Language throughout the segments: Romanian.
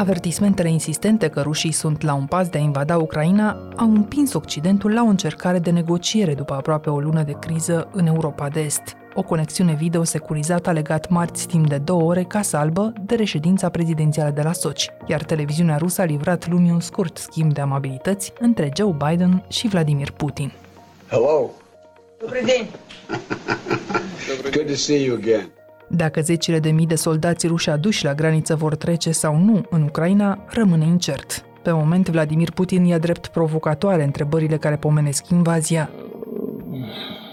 Avertismentele insistente că rușii sunt la un pas de a invada Ucraina au împins Occidentul la o încercare de negociere după aproape o lună de criză în Europa de Est. O conexiune video securizată a legat marți timp de două ore Casa Albă de reședința prezidențială de la Soci, iar televiziunea rusă a livrat lumii un scurt schimb de amabilități între Joe Biden și Vladimir Putin. Hello! Good to see you again. Dacă zecile de mii de soldați ruși aduși la graniță vor trece sau nu în Ucraina, rămâne incert. Pe moment, Vladimir Putin ia drept provocatoare întrebările care pomenesc invazia,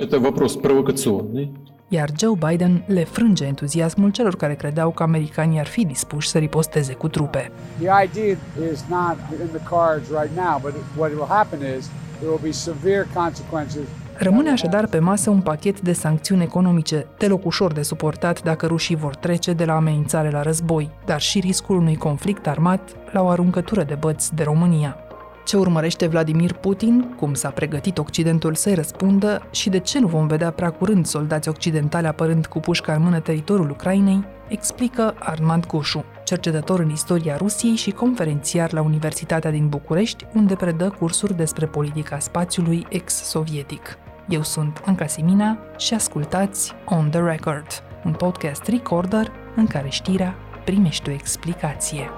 Это вопрос провокационный. iar Joe Biden le frânge entuziasmul celor care credeau că americanii ar fi dispuși să riposteze cu trupe. The idea is not in the cards right now, but what will happen is there will be severe consequences. Rămâne așadar pe masă un pachet de sancțiuni economice, deloc ușor de suportat dacă rușii vor trece de la amenințare la război, dar și riscul unui conflict armat la o aruncătură de băți de România. Ce urmărește Vladimir Putin, cum s-a pregătit Occidentul să-i răspundă și de ce nu vom vedea prea curând soldați occidentali apărând cu pușca în mână teritoriul Ucrainei, explică Armand Goșu, cercetător în istoria Rusiei și conferențiar la Universitatea din București, unde predă cursuri despre politica spațiului ex-sovietic. Eu sunt Anca Simina și ascultați On The Record, un podcast recorder în care știrea primește o explicație.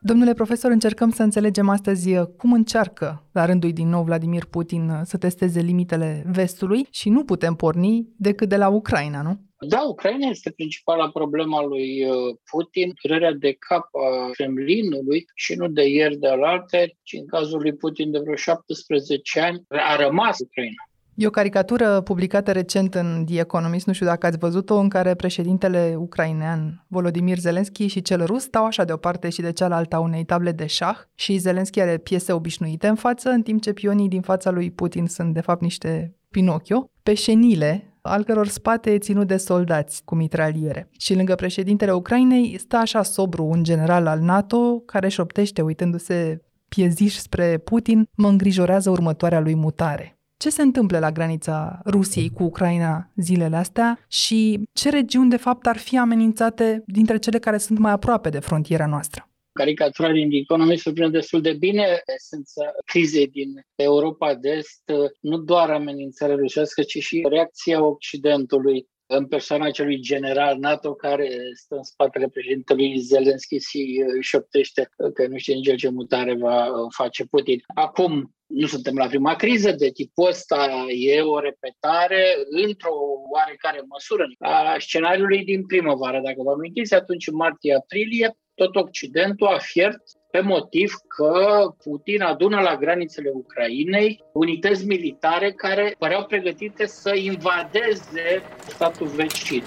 Domnule profesor, încercăm să înțelegem astăzi uh, cum încearcă, la rândul din nou, Vladimir Putin uh, să testeze limitele vestului și nu putem porni decât de la Ucraina, nu? Da, Ucraina este principala problema lui uh, Putin, durerea de cap a Kremlinului și nu de ieri de alaltă, ci în cazul lui Putin de vreo 17 ani a rămas Ucraina. E o caricatură publicată recent în The Economist, nu știu dacă ați văzut-o, în care președintele ucrainean Volodymyr Zelensky și cel rus stau așa de o parte și de cealaltă a unei table de șah și Zelensky are piese obișnuite în față, în timp ce pionii din fața lui Putin sunt de fapt niște Pinocchio, pe șenile, al căror spate e ținut de soldați cu mitraliere. Și lângă președintele Ucrainei stă așa sobru un general al NATO care șoptește uitându-se pieziș spre Putin, mă îngrijorează următoarea lui mutare. Ce se întâmplă la granița Rusiei cu Ucraina zilele astea și ce regiuni de fapt ar fi amenințate dintre cele care sunt mai aproape de frontiera noastră? Caricatura din The Economist surprinde destul de bine esența crizei din Europa de Est, nu doar amenințarea rusească, ci și reacția Occidentului în persoana celui general NATO care stă în spatele președintelui Zelensky și își șoptește că nu știe nici el ce mutare va face Putin. Acum, nu suntem la prima criză de tipul ăsta, e o repetare într-o oarecare măsură a scenariului din primăvară. Dacă vă amintiți, atunci în martie-aprilie, tot Occidentul a fiert pe motiv că Putin adună la granițele Ucrainei unități militare care păreau pregătite să invadeze statul vecin.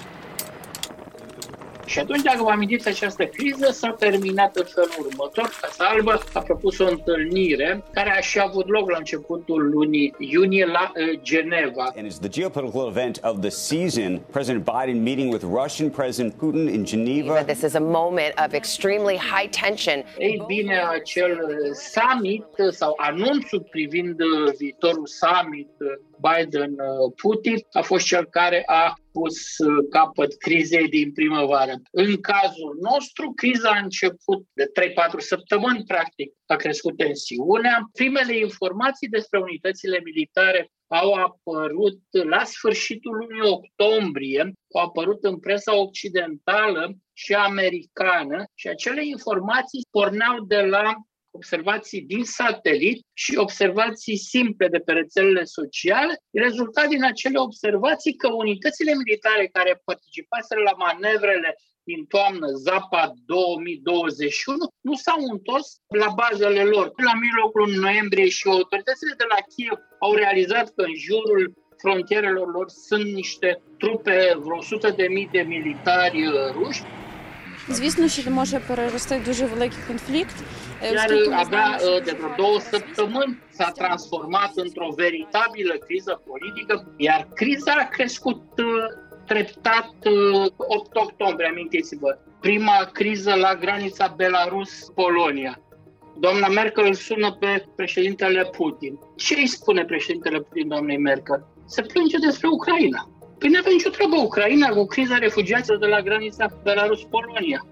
Și atunci, dacă vă amintiți această criză, s-a terminat în felul următor. Casa Albă a propus o întâlnire care a și avut loc la începutul lunii iunie la uh, Geneva. And it's the geopolitical event of the season. President Biden meeting with Russian President Putin in Geneva. This is a moment of extremely high tension. Ei bine, acel summit sau anunțul privind uh, viitorul summit uh, Biden-Putin a fost cel care a pus uh, capăt crizei din primăvară. În cazul nostru, criza a început de 3-4 săptămâni, practic, a crescut tensiunea. Primele informații despre unitățile militare au apărut la sfârșitul lunii octombrie, au apărut în presa occidentală și americană și acele informații porneau de la observații din satelit și observații simple de pe rețelele sociale, rezultat din acele observații că unitățile militare care participaseră la manevrele din toamnă Zapa 2021 nu s-au întors la bazele lor. La mijlocul noiembrie și autoritățile de la Kiev au realizat că în jurul frontierelor lor sunt niște trupe, vreo 100 de mii de militari uh, ruși Звісно, що може перерости в дуже великий конфлікт. Iar abia de vreo două săptămâni s-a transformat într-o veritabilă criză politică, iar criza a crescut treptat 8 octombrie, amintiți-vă. Prima criză la granița Belarus-Polonia. Doamna Merkel îl sună pe președintele Putin. Ce îi spune președintele Putin doamnei Merkel? Se plânge despre Ucraina Păi nu avem nicio treabă Ucraina cu criza refugiaților de la granița Belarus-Polonia.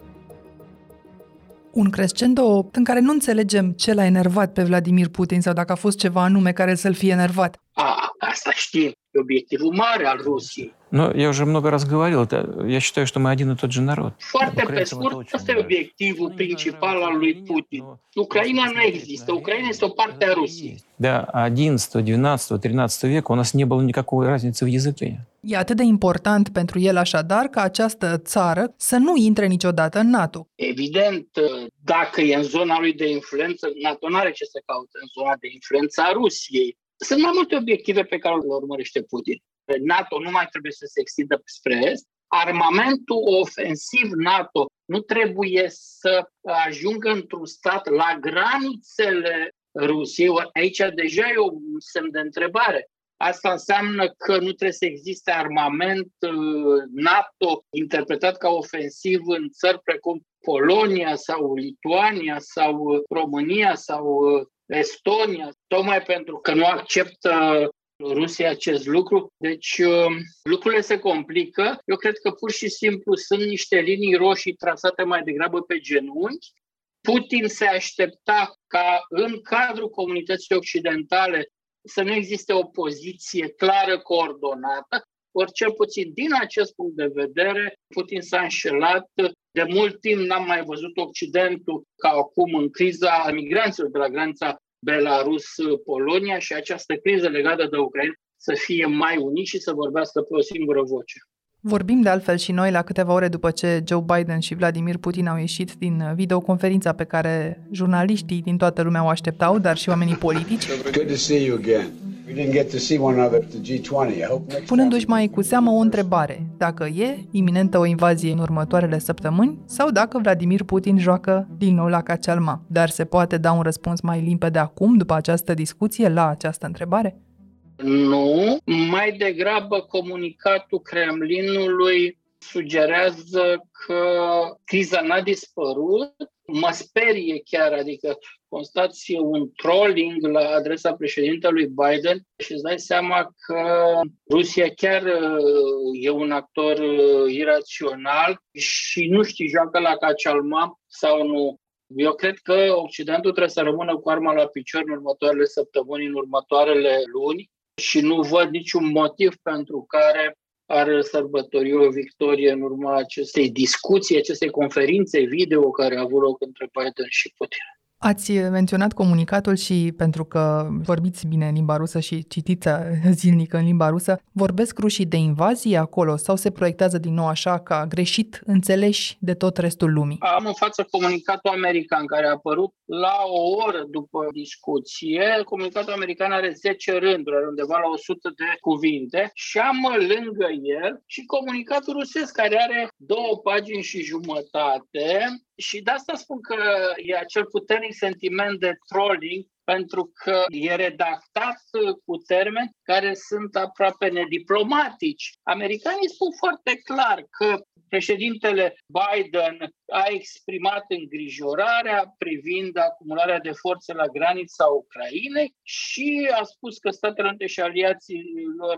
Un crescendo în care nu înțelegem ce l-a enervat pe Vladimir Putin sau dacă a fost ceva anume care să-l fie enervat. A, asta știm. E obiectivul mare al Rusiei. Но я уже много раз говорил, это, я считаю, что мы один и тот же народ. Foarte pe scurt, ăsta e obiectivul principal al lui Putin. Ucraina nu există, Ucraina este o parte a Rusiei. До 11, 12, 13 века у нас не было никакой разницы в языке. E atât de important pentru el așadar ca această țară să nu intre niciodată în NATO. Evident, dacă e în zona lui de influență, NATO nu are ce să caute în zona de influență a Rusiei. Sunt mai multe obiective pe care le urmărește Putin. NATO nu mai trebuie să se extindă spre est. Armamentul ofensiv NATO nu trebuie să ajungă într-un stat la granițele Rusiei. Aici deja e un semn de întrebare. Asta înseamnă că nu trebuie să existe armament NATO interpretat ca ofensiv în țări precum Polonia sau Lituania sau România sau Estonia, tocmai pentru că nu acceptă Rusia acest lucru. Deci um, lucrurile se complică. Eu cred că pur și simplu sunt niște linii roșii trasate mai degrabă pe genunchi. Putin se aștepta ca în cadrul comunității occidentale să nu existe o poziție clară, coordonată, ori cel puțin din acest punct de vedere, Putin s-a înșelat. De mult timp n-am mai văzut Occidentul ca acum în criza migranților de la granița Belarus-Polonia și această criză legată de Ucraina să fie mai uniți și să vorbească pe o singură voce. Vorbim de altfel și noi la câteva ore după ce Joe Biden și Vladimir Putin au ieșit din videoconferința pe care jurnaliștii din toată lumea o așteptau, dar și oamenii politici. Good to see you again. We didn't get to see one another at the G20. I hope next Punându-și mai cu seamă o întrebare, dacă e iminentă o invazie în următoarele săptămâni sau dacă Vladimir Putin joacă din nou la Cacealma. Dar se poate da un răspuns mai limpede acum, după această discuție, la această întrebare? Nu, mai degrabă comunicatul Kremlinului sugerează că criza n-a dispărut, mă sperie chiar, adică constați un trolling la adresa președintelui Biden și îți dai seama că Rusia chiar uh, e un actor uh, irațional și nu știi, joacă la cacealma sau nu. Eu cred că Occidentul trebuie să rămână cu arma la picior în următoarele săptămâni, în următoarele luni și nu văd niciun motiv pentru care ar sărbători o victorie în urma acestei discuții, acestei conferințe video care a avut loc între Biden și Putin. Ați menționat comunicatul și pentru că vorbiți bine în limba rusă și citiți zilnic în limba rusă, vorbesc rușii de invazie acolo sau se proiectează din nou așa ca greșit înțeleși de tot restul lumii? Am în față comunicatul american care a apărut la o oră după discuție. Comunicatul american are 10 rânduri, are undeva la 100 de cuvinte și am lângă el și comunicatul rusesc care are două pagini și jumătate și de asta spun că e acel puternic sentiment de trolling pentru că e redactat cu termeni care sunt aproape nediplomatici. Americanii spun foarte clar că președintele Biden a exprimat îngrijorarea privind acumularea de forțe la granița Ucrainei și a spus că Statele Unite și aliații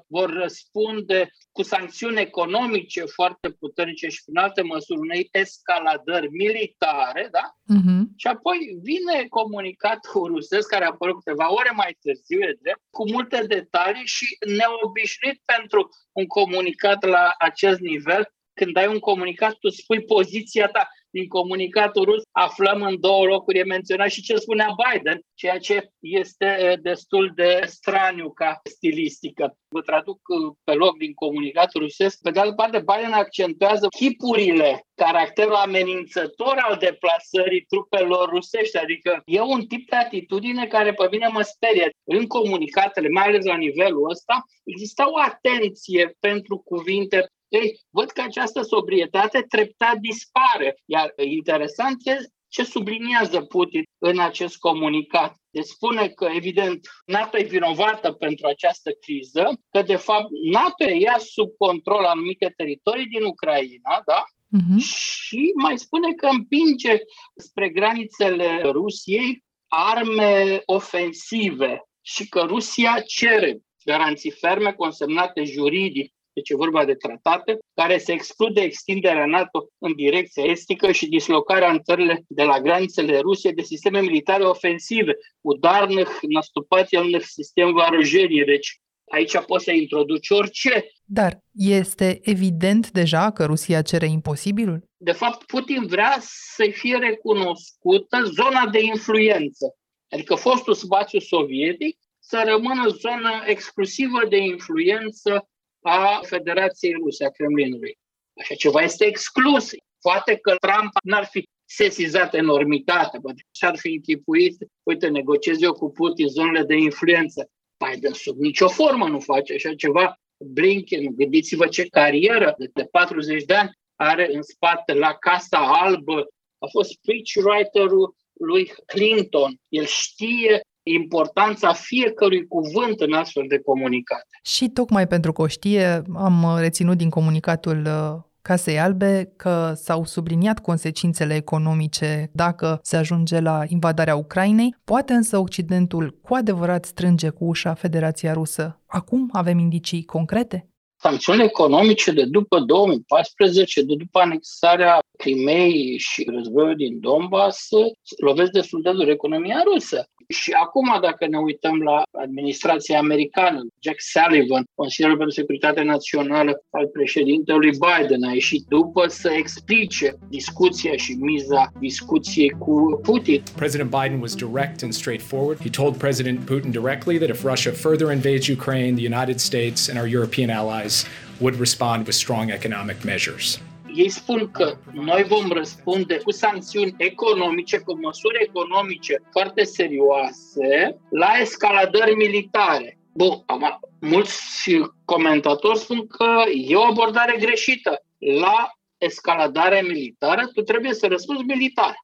vor răspunde cu sancțiuni economice foarte puternice și prin alte măsuri unei escaladări militare, da? Uh-huh. Și apoi vine comunicatul rusesc care a apărut câteva ore mai târziu, de, cu multe detalii și neobișnuit pentru un comunicat la acest nivel, când ai un comunicat, tu spui poziția ta. Din comunicatul rus aflăm în două locuri, e menționat și ce spunea Biden, ceea ce este destul de straniu ca stilistică. Vă traduc pe loc din comunicatul rusesc. Pe de altă parte, Biden accentuează chipurile, caracterul amenințător al deplasării trupelor rusești. Adică e un tip de atitudine care pe mine mă sperie. În comunicatele, mai ales la nivelul ăsta, exista o atenție pentru cuvinte ei, văd că această sobrietate treptat dispare. Iar interesant este ce subliniază Putin în acest comunicat. Deci spune că, evident, NATO e vinovată pentru această criză, că, de fapt, NATO ia sub control anumite teritorii din Ucraina, da? Uh-huh. Și mai spune că împinge spre granițele Rusiei arme ofensive și că Rusia cere garanții ferme consemnate juridic deci e vorba de tratate care se exclude extinderea NATO în direcția estică și dislocarea în țările de la granițele Rusiei de sisteme militare ofensive, udarnih, nastupați al sistem varujenie. Deci aici poți să introduci orice. Dar este evident deja că Rusia cere imposibilul? De fapt, Putin vrea să fie recunoscută zona de influență. Adică fostul spațiu sovietic să rămână zona exclusivă de influență a Federației Ruse, a Kremlinului. Așa ceva este exclus. Poate că Trump n-ar fi sesizat enormitate, poate și-ar fi închipuit, uite, negociez eu cu Putin zonele de influență. Biden sub nicio formă nu face așa ceva. Blinken, gândiți-vă ce carieră de 40 de ani are în spate la Casa Albă, a fost speechwriter-ul lui Clinton. El știe importanța fiecărui cuvânt în astfel de comunicate. Și tocmai pentru că o știe, am reținut din comunicatul uh, Casei Albe că s-au subliniat consecințele economice dacă se ajunge la invadarea Ucrainei. Poate însă Occidentul cu adevărat strânge cu ușa Federația Rusă. Acum avem indicii concrete? Sancțiunile economice de după 2014, de după anexarea Crimei și războiul din Donbass, lovesc destul de dur economia rusă. Și acum, dacă ne uităm la administrația americană, Jack Sullivan, Consiliul pentru Securitate Națională al președintelui Biden, a ieșit după să explice discuția și miza discuției cu Putin. President Biden was direct and straightforward. He told President Putin directly that if Russia further invades Ukraine, the United States and our European allies would respond with strong economic measures ei spun că noi vom răspunde cu sancțiuni economice, cu măsuri economice foarte serioase la escaladări militare. Bun, am, mulți comentatori spun că e o abordare greșită. La escaladare militară, tu trebuie să răspunzi militar.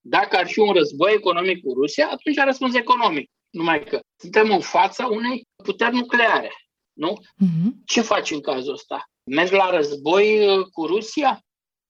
Dacă ar fi un război economic cu Rusia, atunci răspunzi economic. Numai că suntem în fața unei puteri nucleare. Nu? Mm-hmm. Ce faci în cazul ăsta? Merg la război uh, cu Rusia?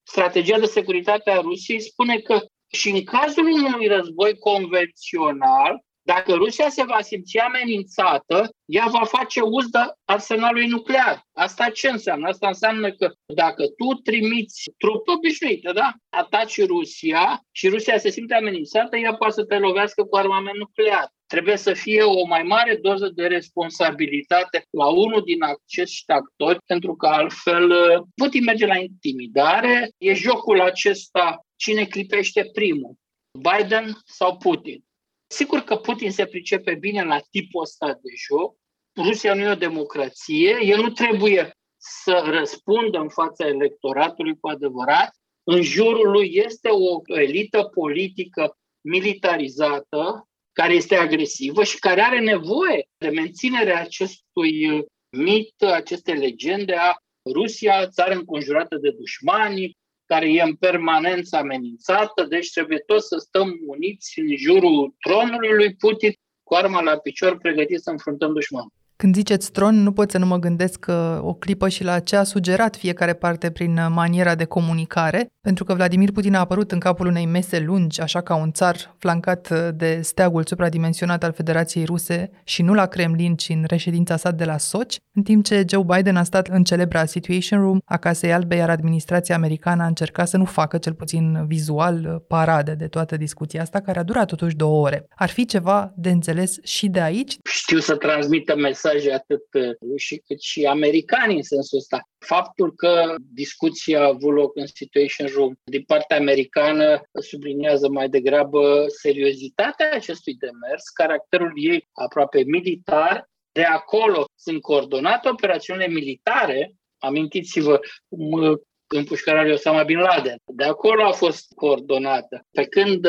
Strategia de securitate a Rusiei spune că și în cazul unui război convențional, dacă Rusia se va simți amenințată, ea va face uz de arsenalului nuclear. Asta ce înseamnă? Asta înseamnă că dacă tu trimiți trupe obișnuite, da? ataci Rusia și Rusia se simte amenințată, ea poate să te lovească cu armament nuclear. Trebuie să fie o mai mare doză de responsabilitate la unul din acești actori, pentru că altfel uh, Putin merge la intimidare. E jocul acesta cine clipește primul, Biden sau Putin. Sigur că Putin se pricepe bine la tipul ăsta de joc. Rusia nu e o democrație, el nu trebuie să răspundă în fața electoratului cu adevărat. În jurul lui este o elită politică militarizată, care este agresivă și care are nevoie de menținerea acestui mit, aceste legende a Rusia, țară înconjurată de dușmani, care e în permanență amenințată, deci trebuie toți să stăm uniți în jurul tronului lui Putin, cu arma la picior, pregătiți să înfruntăm dușmanul. Când ziceți tron, nu pot să nu mă gândesc că o clipă și la ce a sugerat fiecare parte prin maniera de comunicare, pentru că Vladimir Putin a apărut în capul unei mese lungi, așa ca un țar flancat de steagul supradimensionat al Federației Ruse și nu la Kremlin, ci în reședința sa de la Sochi, în timp ce Joe Biden a stat în celebra Situation Room a Casei Albe, iar administrația americană a încercat să nu facă, cel puțin vizual, parade de toată discuția asta, care a durat totuși două ore. Ar fi ceva de înțeles și de aici? Știu să transmită mesaj mesaje atât rușii cât și americani în sensul ăsta. Faptul că discuția a avut loc în Situation Room din partea americană subliniază mai degrabă seriozitatea acestui demers, caracterul ei aproape militar. De acolo sunt coordonate operațiunile militare Amintiți-vă cum împușcarea lui Osama Bin Laden. De acolo a fost coordonată. Pe când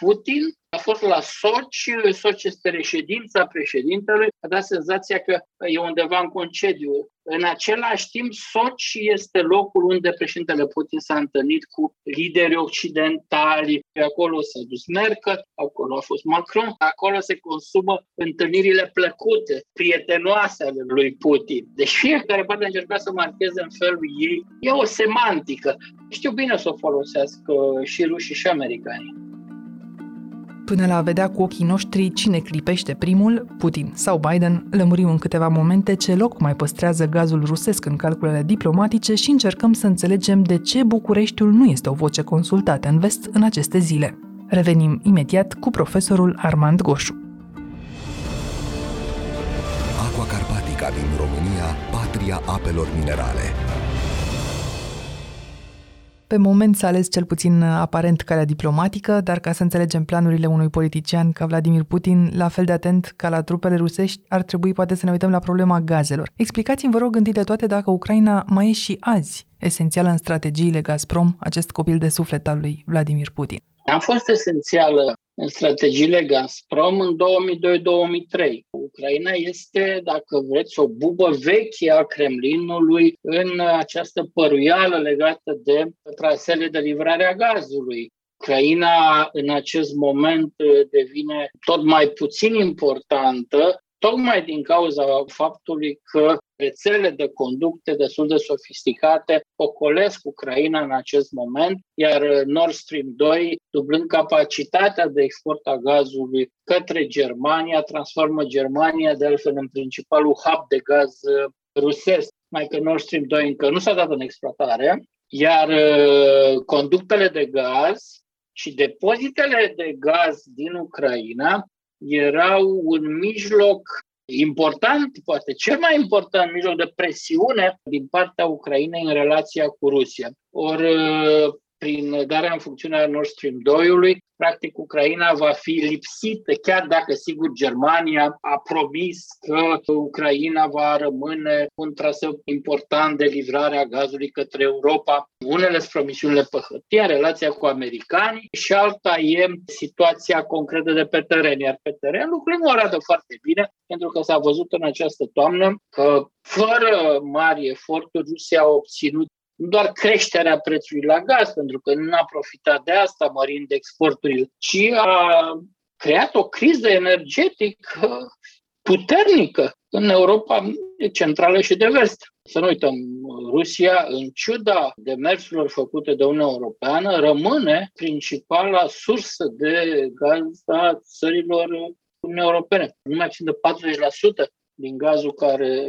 Putin a fost la Soci, Soci este reședința președintelui, a dat senzația că e undeva în concediu. În același timp, Soci este locul unde președintele Putin s-a întâlnit cu lideri occidentali. Acolo s-a dus Merkel, acolo a fost Macron, acolo se consumă întâlnirile plăcute, prietenoase ale lui Putin. Deci fiecare parte a încercat să marcheze în felul ei. E o semantică. Știu bine să o folosească și rușii și americanii. Până la a vedea cu ochii noștri cine clipește primul, Putin sau Biden, lămurim în câteva momente ce loc mai păstrează gazul rusesc în calculele diplomatice și încercăm să înțelegem de ce Bucureștiul nu este o voce consultată în vest în aceste zile. Revenim imediat cu profesorul Armand Goșu. Aqua Carpatica din România, patria apelor minerale. Pe moment s-a ales cel puțin aparent calea diplomatică, dar ca să înțelegem planurile unui politician ca Vladimir Putin, la fel de atent ca la trupele rusești, ar trebui poate să ne uităm la problema gazelor. Explicați-mi, vă rog, întâi de toate dacă Ucraina mai e și azi esențială în strategiile Gazprom, acest copil de suflet al lui Vladimir Putin. A fost esențială în strategiile Gazprom în 2002-2003. Ucraina este, dacă vreți, o bubă veche a Kremlinului în această păruială legată de trasele de livrare a gazului. Ucraina în acest moment devine tot mai puțin importantă tocmai din cauza faptului că rețelele de conducte destul de sofisticate ocolesc Ucraina în acest moment, iar Nord Stream 2, dublând capacitatea de export a gazului către Germania, transformă Germania de altfel în principalul hub de gaz rusesc. Mai că Nord Stream 2 încă nu s-a dat în exploatare, iar uh, conductele de gaz și depozitele de gaz din Ucraina erau un mijloc important, poate cel mai important mijloc de presiune din partea Ucrainei în relația cu Rusia. Ori prin darea în funcțiune a Nord Stream 2-ului, practic Ucraina va fi lipsită, chiar dacă, sigur, Germania a promis că Ucraina va rămâne un traseu important de livrare a gazului către Europa. Unele sunt promisiunile pe hârtie, relația cu americanii și alta e situația concretă de pe teren. Iar pe teren lucrurile nu arată foarte bine, pentru că s-a văzut în această toamnă că fără mari eforturi Rusia a obținut nu doar creșterea prețului la gaz, pentru că nu a profitat de asta mărind exporturile, ci a creat o criză energetică puternică în Europa centrală și de vest. Să nu uităm, Rusia, în ciuda demersurilor făcute de Uniunea Europeană, rămâne principala sursă de gaz a țărilor Uniunii Europene. Nu mai puțin de 40% din gazul care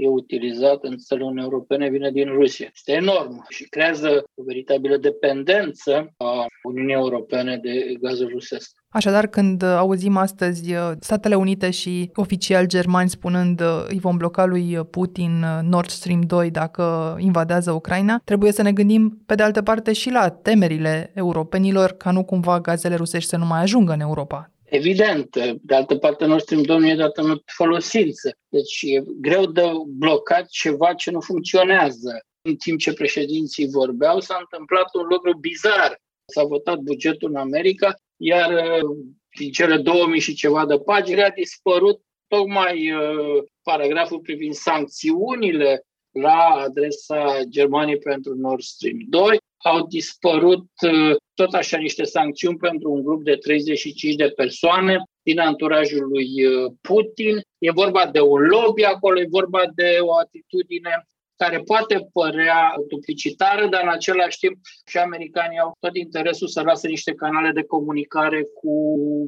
e utilizat în țările Uniunii Europene vine din Rusia. Este enorm și creează o veritabilă dependență a Uniunii Europene de gazul rusesc. Așadar, când auzim astăzi uh, Statele Unite și oficiali germani spunând uh, îi vom bloca lui Putin uh, Nord Stream 2 dacă invadează Ucraina, trebuie să ne gândim pe de altă parte și la temerile europenilor ca nu cumva gazele rusești să nu mai ajungă în Europa. Evident, de altă parte, Nord Stream 2 nu e dată în folosință. Deci e greu de blocat ceva ce nu funcționează. În timp ce președinții vorbeau, s-a întâmplat un lucru bizar. S-a votat bugetul în America, iar uh, din cele 2000 și ceva de pagini a dispărut tocmai uh, paragraful privind sancțiunile la adresa Germaniei pentru Nord Stream 2 au dispărut uh, tot așa niște sancțiuni pentru un grup de 35 de persoane din anturajul lui uh, Putin. E vorba de un lobby acolo, e vorba de o atitudine care poate părea duplicitară, dar în același timp și americanii au tot interesul să lasă niște canale de comunicare cu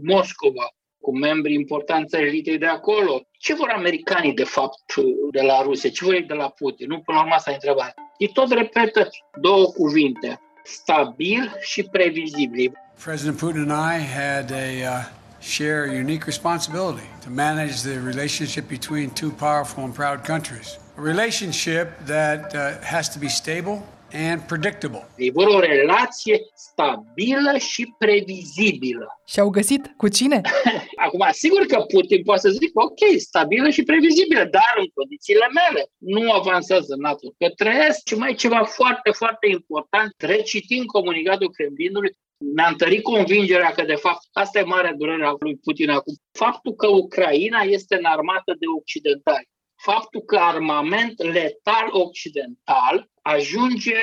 Moscova cu membri importanți ai elitei de acolo. Ce vor americanii, de fapt, de la Rusia? Ce vor ei de la Putin? Nu, până la urmă, asta e întrebarea. Ei tot repetă două cuvinte. Stabil și previzibil. President Putin and I had a uh, share a unique responsibility to manage the relationship between two powerful and proud countries. A relationship that uh, has to be stable and predictable. Ei vor o relație stabilă și previzibilă. Și au găsit cu cine? Acum, sigur că Putin poate să zică, ok, stabilă și previzibilă, dar în condițiile mele. Nu avansează NATO către est, ci mai ceva foarte, foarte important, recitind comunicatul Kremlinului, mi-a întărit convingerea că, de fapt, asta e marea durere a lui Putin acum. Faptul că Ucraina este înarmată de occidentali faptul că armament letal occidental ajunge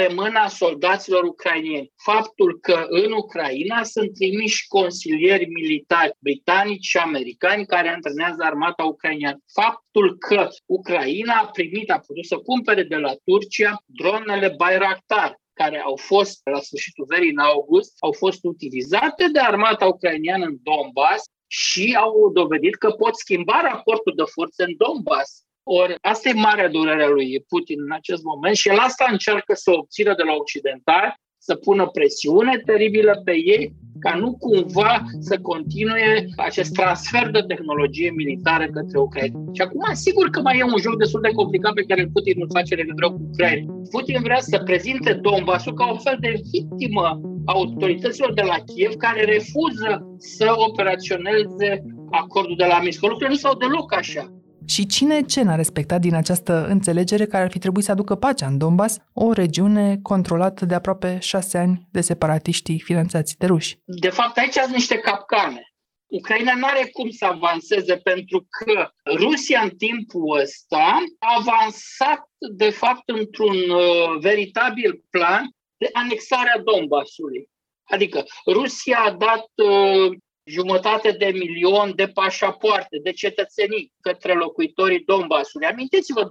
pe mâna soldaților ucrainieni. Faptul că în Ucraina sunt trimiși consilieri militari britanici și americani care antrenează armata ucraineană. Faptul că Ucraina a primit, a putut să cumpere de la Turcia dronele Bayraktar, care au fost la sfârșitul verii în august au fost utilizate de armata ucrainiană în Donbass și au dovedit că pot schimba raportul de forțe în Donbass. Ori asta e marea durere a lui Putin în acest moment și el asta încearcă să obțină de la occidentali, să pună presiune teribilă pe ei ca nu cumva să continue acest transfer de tehnologie militară către Ucraina. Și acum, sigur că mai e un joc destul de complicat pe care Putin nu face legătură cu Ucraina. Putin vrea să prezinte Donbassul ca un fel de victimă a autorităților de la Kiev care refuză să operaționeze acordul de la Minsk. Lucrurile nu s-au deloc așa. Și cine ce n-a respectat din această înțelegere care ar fi trebuit să aducă pacea în Donbass, o regiune controlată de aproape șase ani de separatiștii finanțați de ruși? De fapt, aici sunt niște capcane. Ucraina nu are cum să avanseze pentru că Rusia în timpul ăsta a avansat de fapt într-un uh, veritabil plan de anexare a Donbassului. Adică Rusia a dat uh, jumătate de milion de pașapoarte, de cetățenii către locuitorii Donbassului. Amintiți-vă, 260.000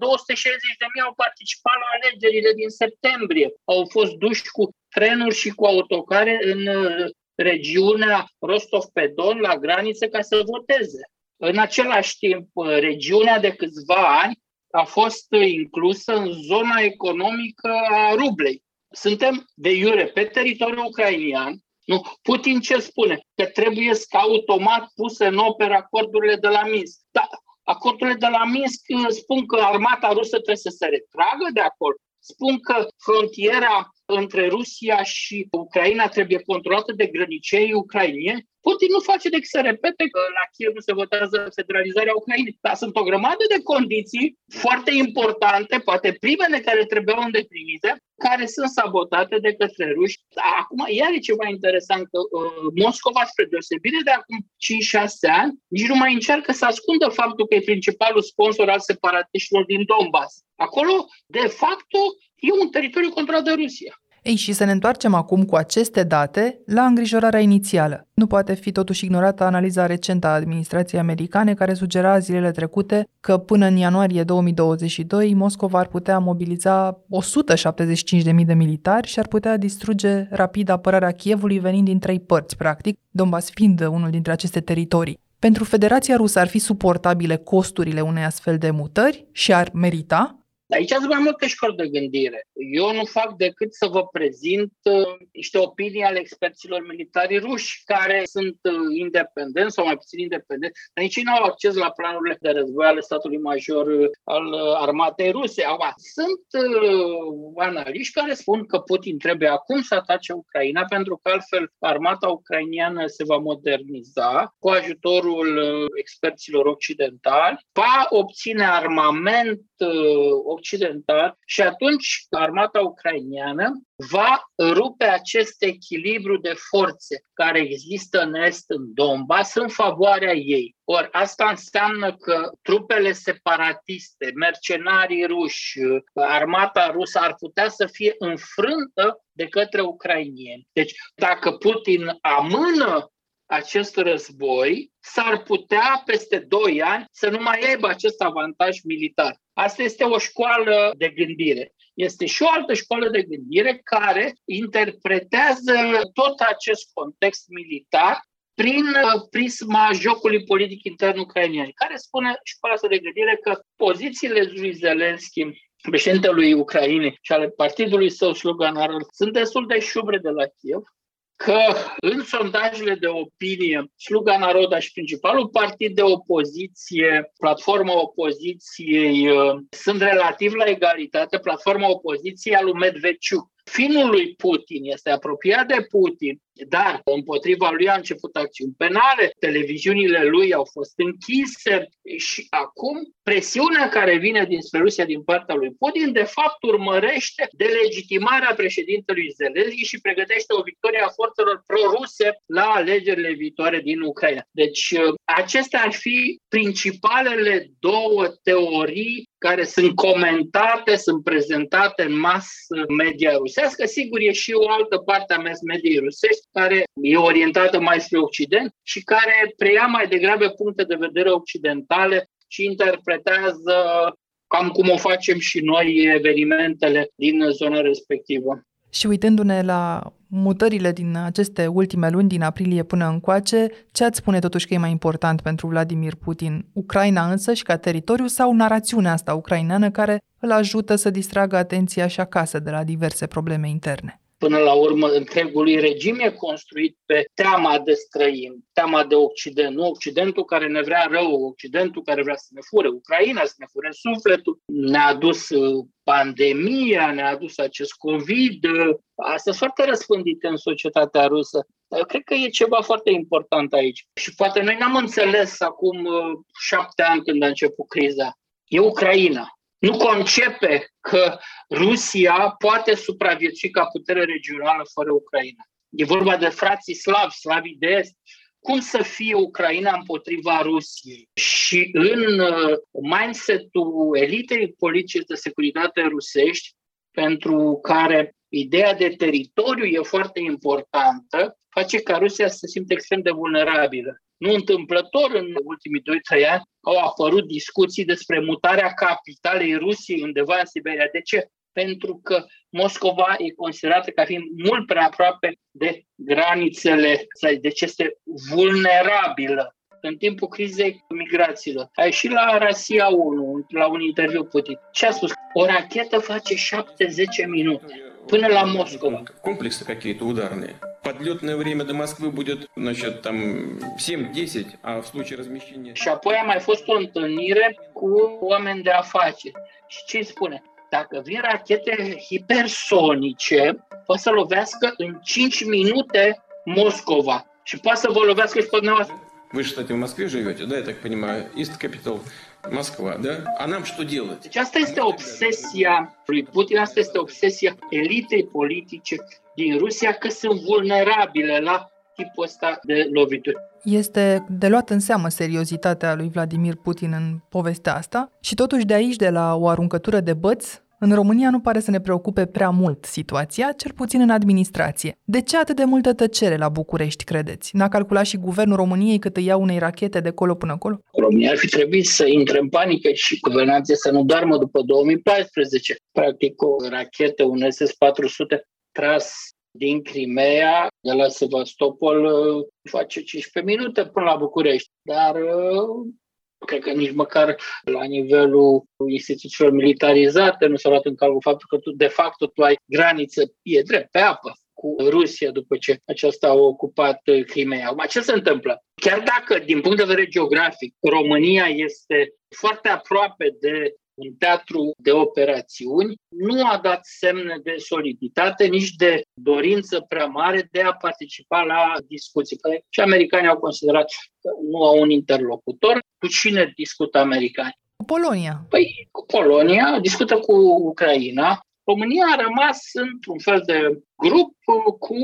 au participat la alegerile din septembrie. Au fost duși cu trenuri și cu autocare în uh, regiunea Rostov-pe-Don, la graniță, ca să voteze. În același timp, uh, regiunea de câțiva ani a fost inclusă în zona economică a rublei. Suntem de iure pe teritoriul ucrainian, nu? Putin ce spune? Că trebuie să automat puse în operă acordurile de la Minsk. Da, acordurile de la Minsk spun că armata rusă trebuie să se retragă de acord. Spun că frontiera între Rusia și Ucraina trebuie controlată de grănicei ucrainieni. Putin nu face decât să repete că la Kiev nu se votează federalizarea Ucrainei. Dar sunt o grămadă de condiții foarte importante, poate primele care trebuiau îndeplinite, care sunt sabotate de către ruși. Acum, iar e ceva interesant că uh, Moscova, spre deosebire de acum 5-6 ani, nici nu mai încearcă să ascundă faptul că e principalul sponsor al separatiștilor din Donbass. Acolo, de fapt, e un teritoriu controlat de Rusia. Ei, și să ne întoarcem acum cu aceste date la îngrijorarea inițială. Nu poate fi totuși ignorată analiza recentă a administrației americane care sugera zilele trecute că până în ianuarie 2022 Moscova ar putea mobiliza 175.000 de militari și ar putea distruge rapid apărarea Kievului venind din trei părți, practic, Donbass fiind unul dintre aceste teritorii. Pentru Federația Rusă ar fi suportabile costurile unei astfel de mutări și ar merita Aici sunt mai multe școli de gândire. Eu nu fac decât să vă prezint uh, niște opinii ale experților militari ruși care sunt uh, independenți sau mai puțin independenți, dar nici nu au acces la planurile de război ale statului major uh, al armatei ruse. Acum, sunt analiști care spun că Putin trebuie acum să atace Ucraina pentru că altfel armata ucrainiană se va moderniza cu ajutorul experților occidentali, va obține armament occidental și atunci armata ucrainiană va rupe acest echilibru de forțe care există în Est, în Donbass, în favoarea ei. Ori asta înseamnă că trupele separatiste, mercenarii ruși, armata rusă ar putea să fie înfrântă de către ucrainieni. Deci, dacă Putin amână acest război, s-ar putea peste 2 ani să nu mai aibă acest avantaj militar. Asta este o școală de gândire. Este și o altă școală de gândire care interpretează tot acest context militar prin uh, prisma jocului politic intern ucrainian, care spune școala asta de gândire că pozițiile lui Zelensky președintelui Ucrainei și ale partidului său Sluganar sunt destul de șubre de la Kiev că în sondajele de opinie, Sluga Naroda și principalul partid de opoziție, platforma opoziției, uh, sunt relativ la egalitate, platforma opoziției a lui Medveciu. Finul lui Putin este apropiat de Putin, dar împotriva lui a început acțiuni penale, televiziunile lui au fost închise și acum presiunea care vine dinspre Rusia din partea lui Putin de fapt urmărește delegitimarea președintelui Zelensky și pregătește o victorie a forțelor pro-ruse la alegerile viitoare din Ucraina. Deci acestea ar fi principalele două teorii care sunt comentate, sunt prezentate în mass media rusească. Sigur, e și o altă parte a mass media rusești care e orientată mai spre Occident și care preia mai degrabă puncte de vedere occidentale și interpretează cam cum o facem și noi evenimentele din zona respectivă. Și uitându-ne la mutările din aceste ultime luni, din aprilie până încoace, ce ați spune totuși că e mai important pentru Vladimir Putin? Ucraina însă și ca teritoriu sau narațiunea asta ucraineană care îl ajută să distragă atenția și acasă de la diverse probleme interne? Până la urmă, întregului regim e construit pe teama de străini, teama de Occident. Nu Occidentul care ne vrea rău, Occidentul care vrea să ne fure Ucraina, să ne fure sufletul. Ne-a adus uh, pandemia, ne-a adus acest COVID. Asta foarte răspândite în societatea rusă. Eu cred că e ceva foarte important aici. Și poate noi n-am înțeles acum uh, șapte ani când a început criza. E Ucraina nu concepe că Rusia poate supraviețui ca putere regională fără Ucraina. E vorba de frații slavi, slavii de est. Cum să fie Ucraina împotriva Rusiei? Și în uh, mindset-ul elitei politice de securitate rusești, pentru care ideea de teritoriu e foarte importantă, face ca Rusia să se simte extrem de vulnerabilă. Nu întâmplător, în ultimii 2-3 ani au apărut discuții despre mutarea capitalei Rusiei undeva în Siberia. De ce? Pentru că Moscova e considerată ca fiind mult prea aproape de granițele, deci este vulnerabilă în timpul crizei migrațiilor. A ieșit la Rasia 1, la un interviu Putin. Ce a spus? O rachetă face 7-10 minute la Moscova. Комплексы какие-то ударные. Подлетное время до Москвы будет, значит, там 7-10, а в случае размещения... Și apoi a mai fost o întâlnire cu oameni de afaceri. Și ce spune? Dacă vin rachete hipersonice, poate să lovească în 5 minute Moscova. Și poate să vă lovească și pe dumneavoastră. Вы же, кстати, в Москве живете, да, я так понимаю, East Capital, Москва, да? А нам что делать? Deci asta este obsesia lui Putin, asta este obsesia elitei politice din Rusia, că sunt vulnerabile la tipul ăsta de lovituri. Este de luat în seamă seriozitatea lui Vladimir Putin în povestea asta și totuși de aici, de la o aruncătură de băți, în România nu pare să ne preocupe prea mult situația, cel puțin în administrație. De ce atât de multă tăcere la București, credeți? N-a calculat și guvernul României cât îi ia unei rachete de colo până acolo? România ar fi trebuit să intre în panică și guvernanții să nu doarmă după 2014. Practic o rachetă, un SS-400 tras din Crimea, de la Sevastopol, face 15 minute până la București. Dar cred că nici măcar la nivelul instituțiilor militarizate nu s-a luat în calcul faptul că tu, de fapt, tu ai graniță, e drept, pe apă cu Rusia după ce aceasta a ocupat Crimea. Acum, ce se întâmplă? Chiar dacă, din punct de vedere geografic, România este foarte aproape de un teatru de operațiuni, nu a dat semne de soliditate, nici de dorință prea mare de a participa la discuții. Păi, și americanii au considerat că nu au un interlocutor. Cu cine discută americanii? Cu Polonia. Păi cu Polonia, discută cu Ucraina. România a rămas într-un fel de grup cu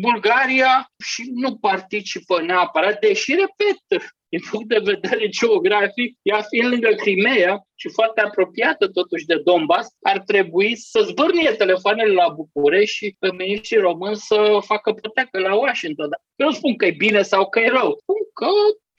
Bulgaria și nu participă neapărat, deși, repet, din punct de vedere geografic, ea fiind lângă Crimea și foarte apropiată totuși de Donbass, ar trebui să zbârnie telefoanele la București și pe miniștrii români să facă potecă la Washington. Eu nu spun că e bine sau că e rău, spun că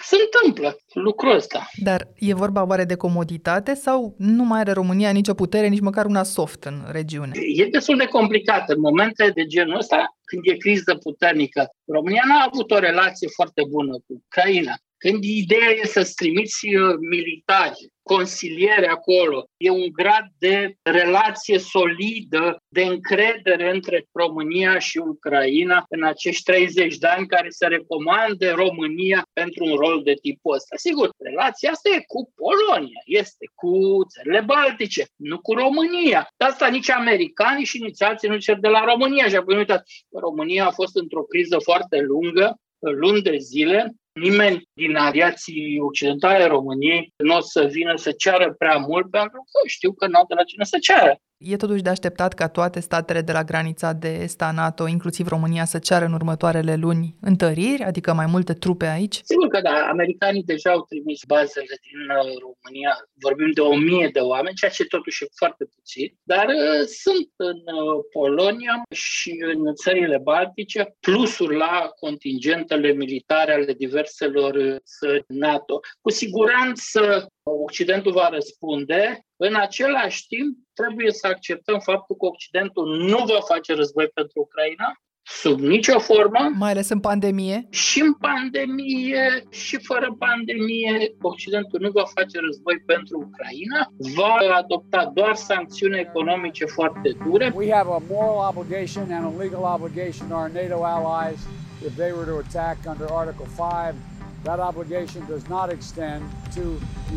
se întâmplă lucrul ăsta. Dar e vorba oare de comoditate sau nu mai are România nicio putere, nici măcar una soft în regiune? E destul de complicat. În momente de genul ăsta, când e criză puternică, România n-a avut o relație foarte bună cu Ucraina. Când ideea e să-ți trimiți uh, militari, consiliere acolo, e un grad de relație solidă, de încredere între România și Ucraina în acești 30 de ani care se recomande România pentru un rol de tipul ăsta. Sigur, relația asta e cu Polonia, este cu țările Baltice, nu cu România. De asta nici americanii și nici alții nu cer de la România. Și apoi uitați, România a fost într-o criză foarte lungă, luni de zile, nimeni din aviații occidentale României nu o să vină să ceară prea mult pentru că știu că nu au de la cine să ceară. E totuși de așteptat ca toate statele de la granița de est a NATO, inclusiv România, să ceară în următoarele luni întăriri, adică mai multe trupe aici? Sigur că da. Americanii deja au trimis bazele din uh, România. Vorbim de o mie de oameni, ceea ce totuși e foarte puțin. Dar uh, sunt în uh, Polonia și în țările baltice plusuri la contingentele militare ale diverselor uh, țări NATO. Cu siguranță Occidentul va răspunde în același timp, trebuie să acceptăm faptul că Occidentul nu va face război pentru Ucraina, sub nicio formă. Mai ales în pandemie. Și în pandemie, și fără pandemie, Occidentul nu va face război pentru Ucraina, va adopta doar sancțiuni economice foarte dure. We have a moral obligation and a legal obligation to our NATO allies if they were to attack under Article 5 That obligation does not extend to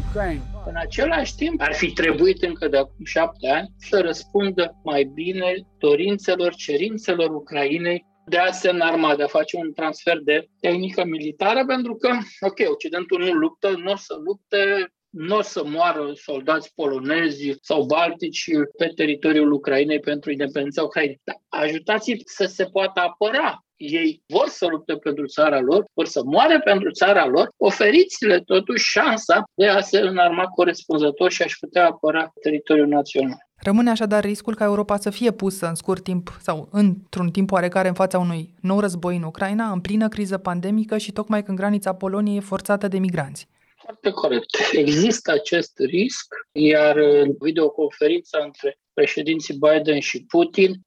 Ukraine. În același timp, ar fi trebuit încă de acum șapte ani să răspundă mai bine dorințelor, cerințelor Ucrainei de a semna armada, de a face un transfer de tehnică militară, pentru că, ok, Occidentul nu luptă, nu o să lupte, nu o să moară soldați polonezi sau baltici pe teritoriul Ucrainei pentru independența Ucrainei. Dar ajutați-i să se poată apăra ei vor să lupte pentru țara lor, vor să moare pentru țara lor, oferiți-le totuși șansa de a se înarma corespunzător și a-și putea apăra teritoriul național. Rămâne așadar riscul ca Europa să fie pusă în scurt timp sau într-un timp oarecare în fața unui nou război în Ucraina, în plină criză pandemică și tocmai când granița Poloniei e forțată de migranți. Foarte corect. Există acest risc, iar în videoconferința între președinții Biden și Putin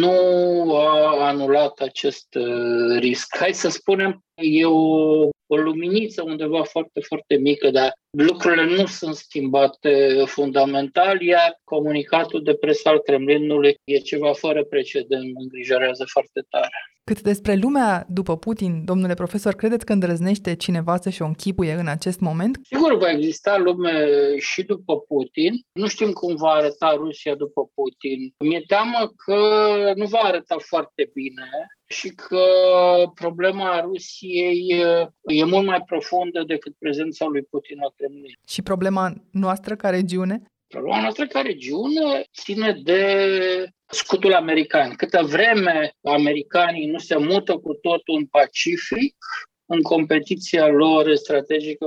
nu a anulat acest uh, risc. Hai să spunem, e o, o luminiță undeva foarte, foarte mică, dar lucrurile nu sunt schimbate fundamental, iar comunicatul de presă al Kremlinului e ceva fără precedent, mă îngrijorează foarte tare. Cât despre lumea după Putin, domnule profesor, credeți că îndrăznește cineva să-și o închipuie în acest moment? Sigur, va exista lume și după Putin. Nu știm cum va arăta Rusia după Putin. Mi-e teamă că nu va arăta foarte bine și că problema Rusiei e mult mai profundă decât prezența lui Putin la Kremlin. Și problema noastră ca regiune? Problema noastră ca regiune ține de scutul american. Câtă vreme americanii nu se mută cu totul în Pacific, în competiția lor strategică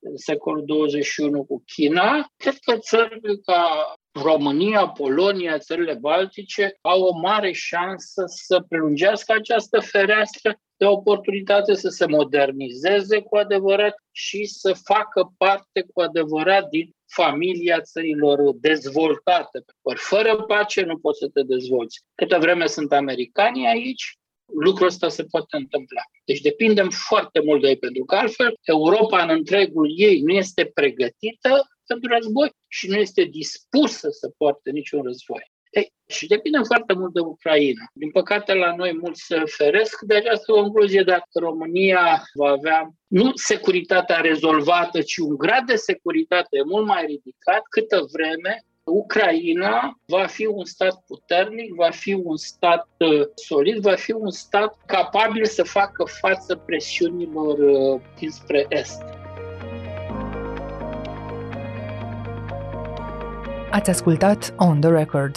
în secolul 21 cu China, cred că țările ca România, Polonia, țările Baltice au o mare șansă să prelungească această fereastră de oportunitate să se modernizeze cu adevărat și să facă parte cu adevărat din familia țărilor dezvoltate. Ori fără pace nu poți să te dezvolți. Câtă vreme sunt americanii aici, lucrul ăsta se poate întâmpla. Deci depindem foarte mult de ei, pentru că altfel Europa în întregul ei nu este pregătită pentru război și nu este dispusă să poarte niciun război. Ei, și depinde foarte mult de Ucraina. Din păcate, la noi mulți se feresc de această concluzie, dacă România va avea nu securitatea rezolvată, ci un grad de securitate mult mai ridicat, câtă vreme Ucraina va fi un stat puternic, va fi un stat uh, solid, va fi un stat capabil să facă față presiunilor uh, dinspre Est. Ați ascultat On The Record,